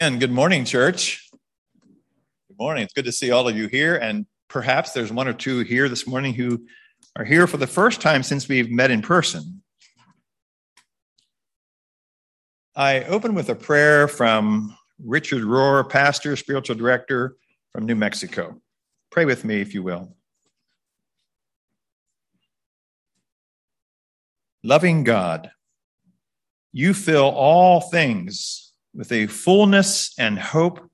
And good morning, church. Good morning. It's good to see all of you here. And perhaps there's one or two here this morning who are here for the first time since we've met in person. I open with a prayer from Richard Rohr, pastor, spiritual director from New Mexico. Pray with me, if you will. Loving God, you fill all things with a fullness and hope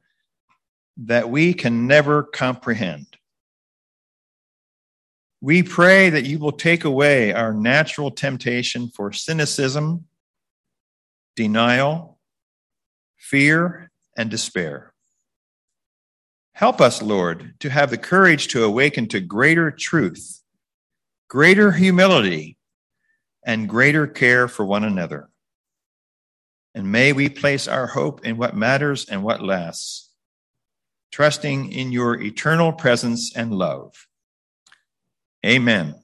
that we can never comprehend. We pray that you will take away our natural temptation for cynicism, denial, fear, and despair. Help us, Lord, to have the courage to awaken to greater truth, greater humility, and greater care for one another. And may we place our hope in what matters and what lasts, trusting in your eternal presence and love. Amen.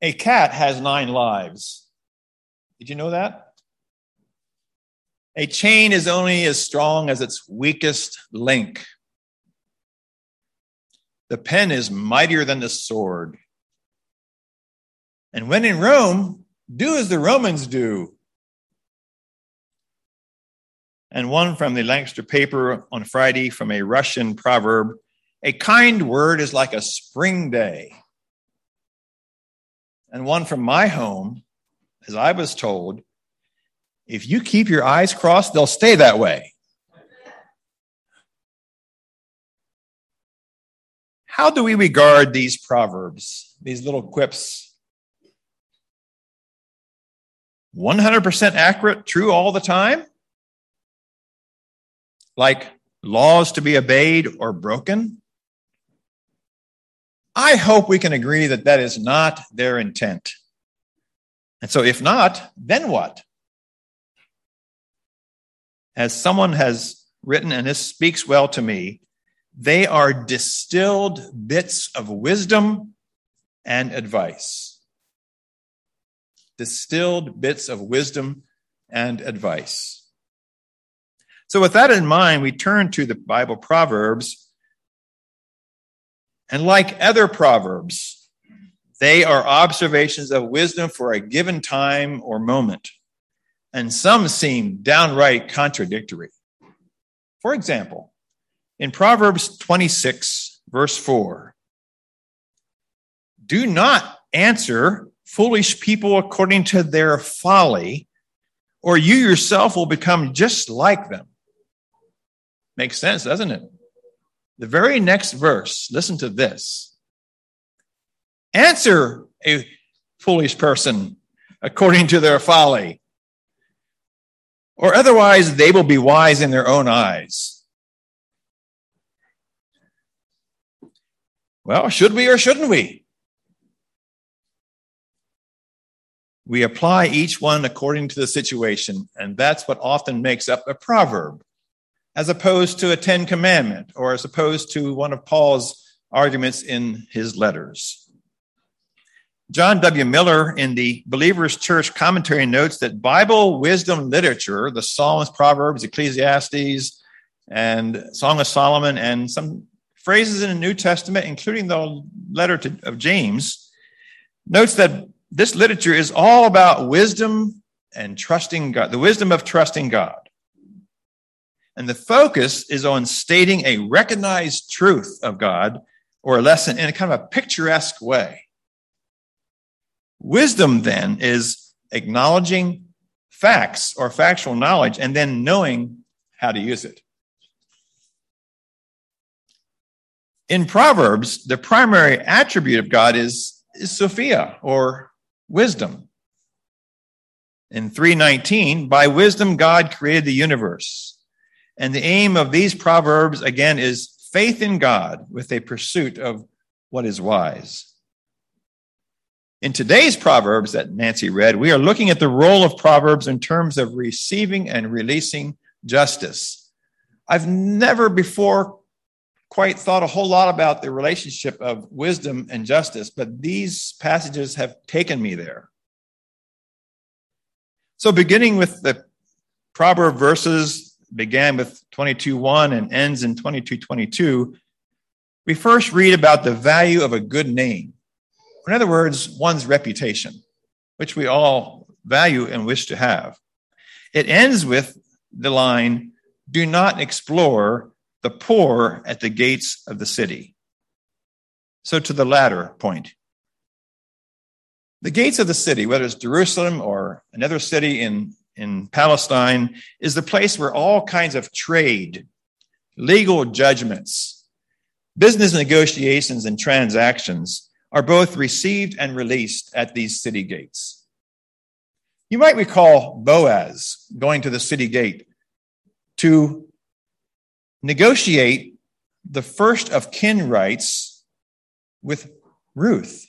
A cat has nine lives. Did you know that? A chain is only as strong as its weakest link. The pen is mightier than the sword. And when in Rome, do as the Romans do. And one from the Lancaster paper on Friday from a Russian proverb a kind word is like a spring day. And one from my home, as I was told, if you keep your eyes crossed, they'll stay that way. How do we regard these proverbs, these little quips 100% accurate, true all the time? Like laws to be obeyed or broken? I hope we can agree that that is not their intent. And so, if not, then what? As someone has written, and this speaks well to me, they are distilled bits of wisdom and advice distilled bits of wisdom and advice. So, with that in mind, we turn to the Bible Proverbs. And like other Proverbs, they are observations of wisdom for a given time or moment. And some seem downright contradictory. For example, in Proverbs 26, verse 4, do not answer foolish people according to their folly, or you yourself will become just like them. Makes sense, doesn't it? The very next verse, listen to this. Answer a foolish person according to their folly, or otherwise they will be wise in their own eyes. Well, should we or shouldn't we? We apply each one according to the situation, and that's what often makes up a proverb, as opposed to a Ten Commandment or as opposed to one of Paul's arguments in his letters. John W. Miller in the Believer's Church commentary notes that Bible wisdom literature, the Psalms, Proverbs, Ecclesiastes, and Song of Solomon, and some phrases in the New Testament, including the letter to, of James, notes that this literature is all about wisdom and trusting God, the wisdom of trusting God. And the focus is on stating a recognized truth of God or a lesson in a kind of a picturesque way. Wisdom then is acknowledging facts or factual knowledge and then knowing how to use it. In Proverbs, the primary attribute of God is, is Sophia or wisdom. In 319, by wisdom, God created the universe. And the aim of these proverbs, again, is faith in God with a pursuit of what is wise. In today's Proverbs that Nancy read, we are looking at the role of Proverbs in terms of receiving and releasing justice. I've never before quite thought a whole lot about the relationship of wisdom and justice, but these passages have taken me there. So, beginning with the proverb verses, began with 22:1 and ends in 22:22, we first read about the value of a good name. In other words, one's reputation, which we all value and wish to have. It ends with the line, Do not explore the poor at the gates of the city. So, to the latter point, the gates of the city, whether it's Jerusalem or another city in, in Palestine, is the place where all kinds of trade, legal judgments, business negotiations, and transactions are both received and released at these city gates. You might recall Boaz going to the city gate to negotiate the first of kin rights with Ruth.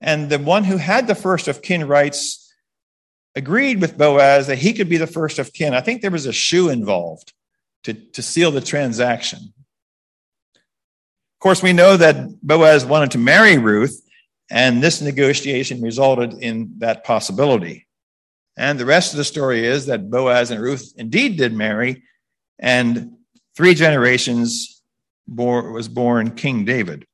And the one who had the first of kin rights agreed with Boaz that he could be the first of kin. I think there was a shoe involved to, to seal the transaction. Of course, we know that Boaz wanted to marry Ruth, and this negotiation resulted in that possibility. And the rest of the story is that Boaz and Ruth indeed did marry, and three generations bore, was born King David.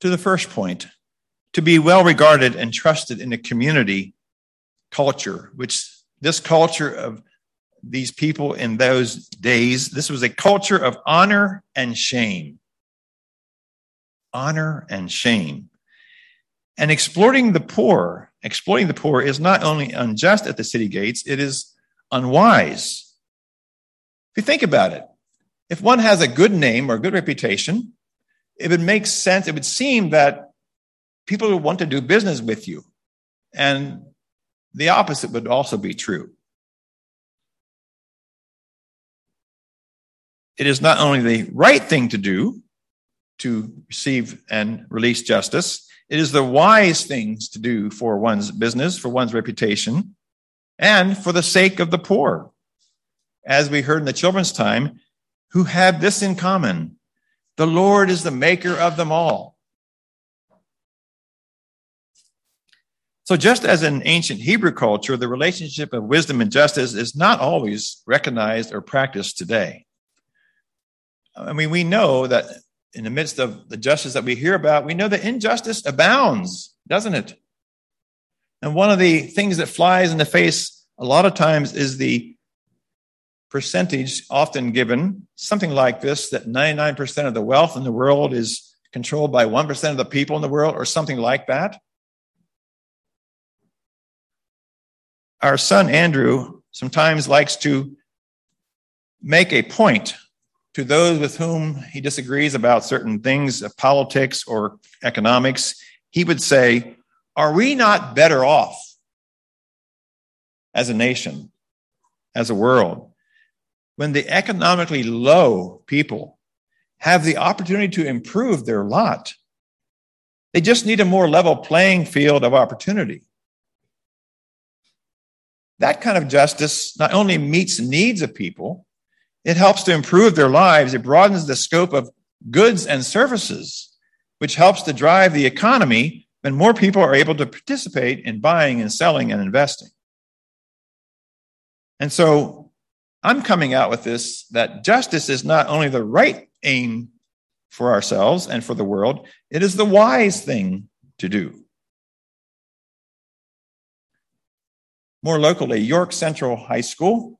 To the first point, to be well regarded and trusted in a community culture, which this culture of these people in those days, this was a culture of honor and shame. Honor and shame. And exploiting the poor, exploiting the poor is not only unjust at the city gates, it is unwise. If you think about it, if one has a good name or a good reputation, it would make sense, it would seem that people would want to do business with you. And the opposite would also be true. It is not only the right thing to do to receive and release justice, it is the wise things to do for one's business, for one's reputation, and for the sake of the poor. As we heard in the children's time, who have this in common the Lord is the maker of them all. So, just as in ancient Hebrew culture, the relationship of wisdom and justice is not always recognized or practiced today. I mean, we know that in the midst of the justice that we hear about, we know that injustice abounds, doesn't it? And one of the things that flies in the face a lot of times is the percentage often given, something like this that 99% of the wealth in the world is controlled by 1% of the people in the world, or something like that. Our son Andrew sometimes likes to make a point to those with whom he disagrees about certain things of politics or economics, he would say, Are we not better off as a nation, as a world, when the economically low people have the opportunity to improve their lot? They just need a more level playing field of opportunity. That kind of justice not only meets needs of people, it helps to improve their lives. It broadens the scope of goods and services, which helps to drive the economy when more people are able to participate in buying and selling and investing. And so I'm coming out with this that justice is not only the right aim for ourselves and for the world, it is the wise thing to do. More locally, York Central High School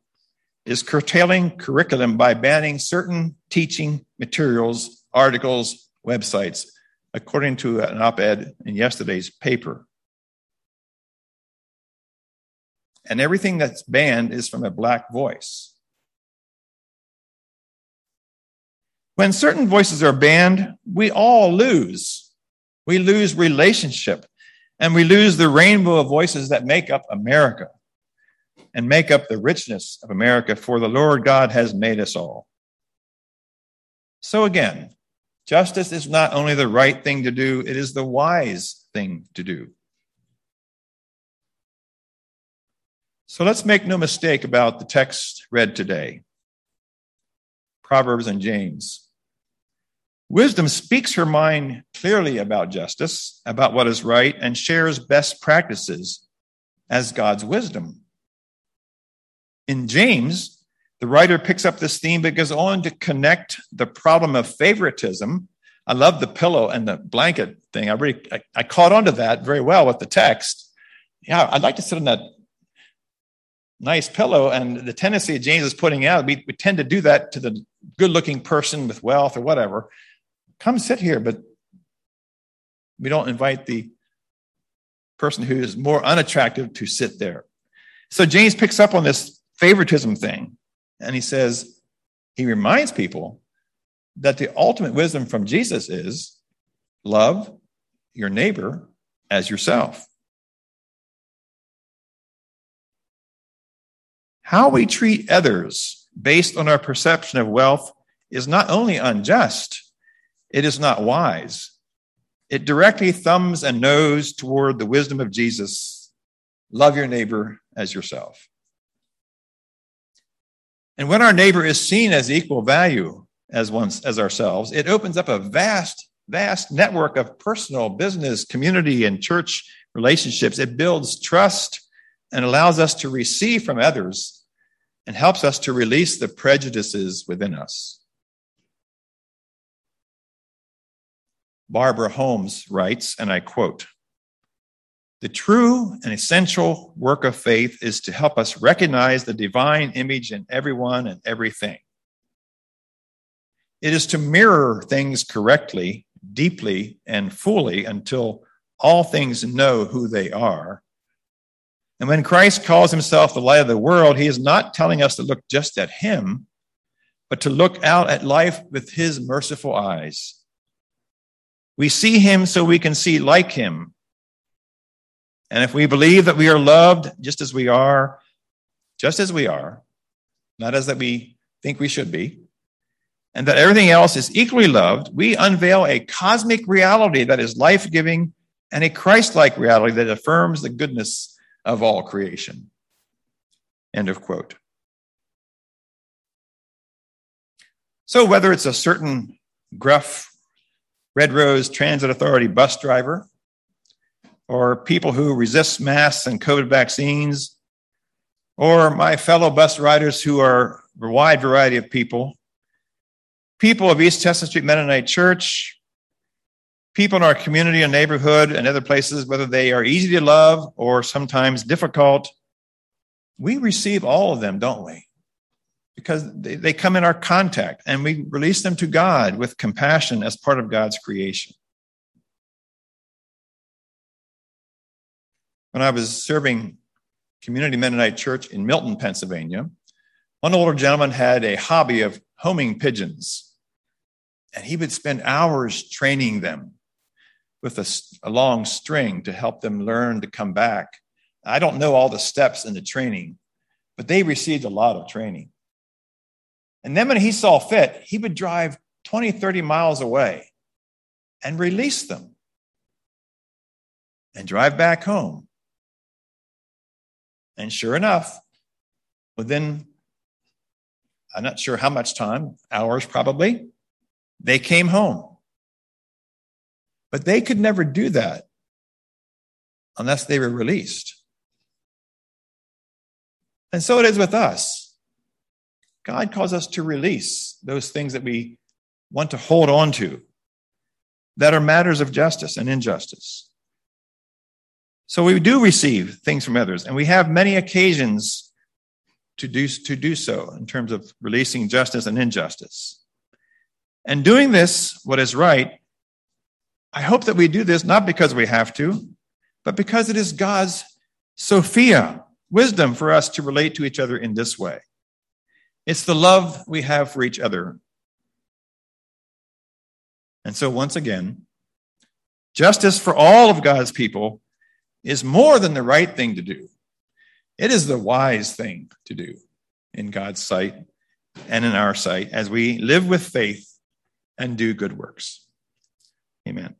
is curtailing curriculum by banning certain teaching materials, articles, websites, according to an op ed in yesterday's paper. And everything that's banned is from a black voice. When certain voices are banned, we all lose. We lose relationship and we lose the rainbow of voices that make up America and make up the richness of America, for the Lord God has made us all. So again, justice is not only the right thing to do, it is the wise thing to do. So let's make no mistake about the text read today Proverbs and James. Wisdom speaks her mind clearly about justice, about what is right, and shares best practices as God's wisdom. In James, the writer picks up this theme but goes on to connect the problem of favoritism. I love the pillow and the blanket thing. I really I, I caught onto that very well with the text. Yeah, I'd like to sit on that nice pillow. And the tendency James is putting out, we, we tend to do that to the good looking person with wealth or whatever. Come sit here, but we don't invite the person who is more unattractive to sit there. So James picks up on this favoritism thing and he says, he reminds people that the ultimate wisdom from Jesus is love your neighbor as yourself. How we treat others based on our perception of wealth is not only unjust, it is not wise. It directly thumbs and nose toward the wisdom of Jesus love your neighbor as yourself. And when our neighbor is seen as equal value as once as ourselves, it opens up a vast, vast network of personal, business, community, and church relationships. It builds trust and allows us to receive from others and helps us to release the prejudices within us. Barbara Holmes writes, and I quote The true and essential work of faith is to help us recognize the divine image in everyone and everything. It is to mirror things correctly, deeply, and fully until all things know who they are and when Christ calls himself the light of the world, he is not telling us to look just at him, but to look out at life with his merciful eyes. We see him so we can see like him. And if we believe that we are loved just as we are, just as we are, not as that we think we should be, and that everything else is equally loved, we unveil a cosmic reality that is life giving and a Christ like reality that affirms the goodness of all creation. End of quote. So, whether it's a certain gruff Red Rose Transit Authority bus driver, or people who resist masks and COVID vaccines, or my fellow bus riders who are a wide variety of people, people of East Chestnut Street Mennonite Church, people in our community and neighborhood and other places, whether they are easy to love or sometimes difficult, we receive all of them, don't we? Because they, they come in our contact and we release them to God with compassion as part of God's creation. When I was serving Community Mennonite Church in Milton, Pennsylvania, one older gentleman had a hobby of homing pigeons, and he would spend hours training them with a, a long string to help them learn to come back. I don't know all the steps in the training, but they received a lot of training. And then when he saw fit, he would drive 20, 30 miles away and release them and drive back home. And sure enough, within, I'm not sure how much time, hours probably, they came home. But they could never do that unless they were released. And so it is with us. God calls us to release those things that we want to hold on to that are matters of justice and injustice. So we do receive things from others, and we have many occasions to do, to do so in terms of releasing justice and injustice. And doing this, what is right, I hope that we do this not because we have to, but because it is God's Sophia, wisdom for us to relate to each other in this way. It's the love we have for each other. And so, once again, justice for all of God's people is more than the right thing to do. It is the wise thing to do in God's sight and in our sight as we live with faith and do good works. Amen.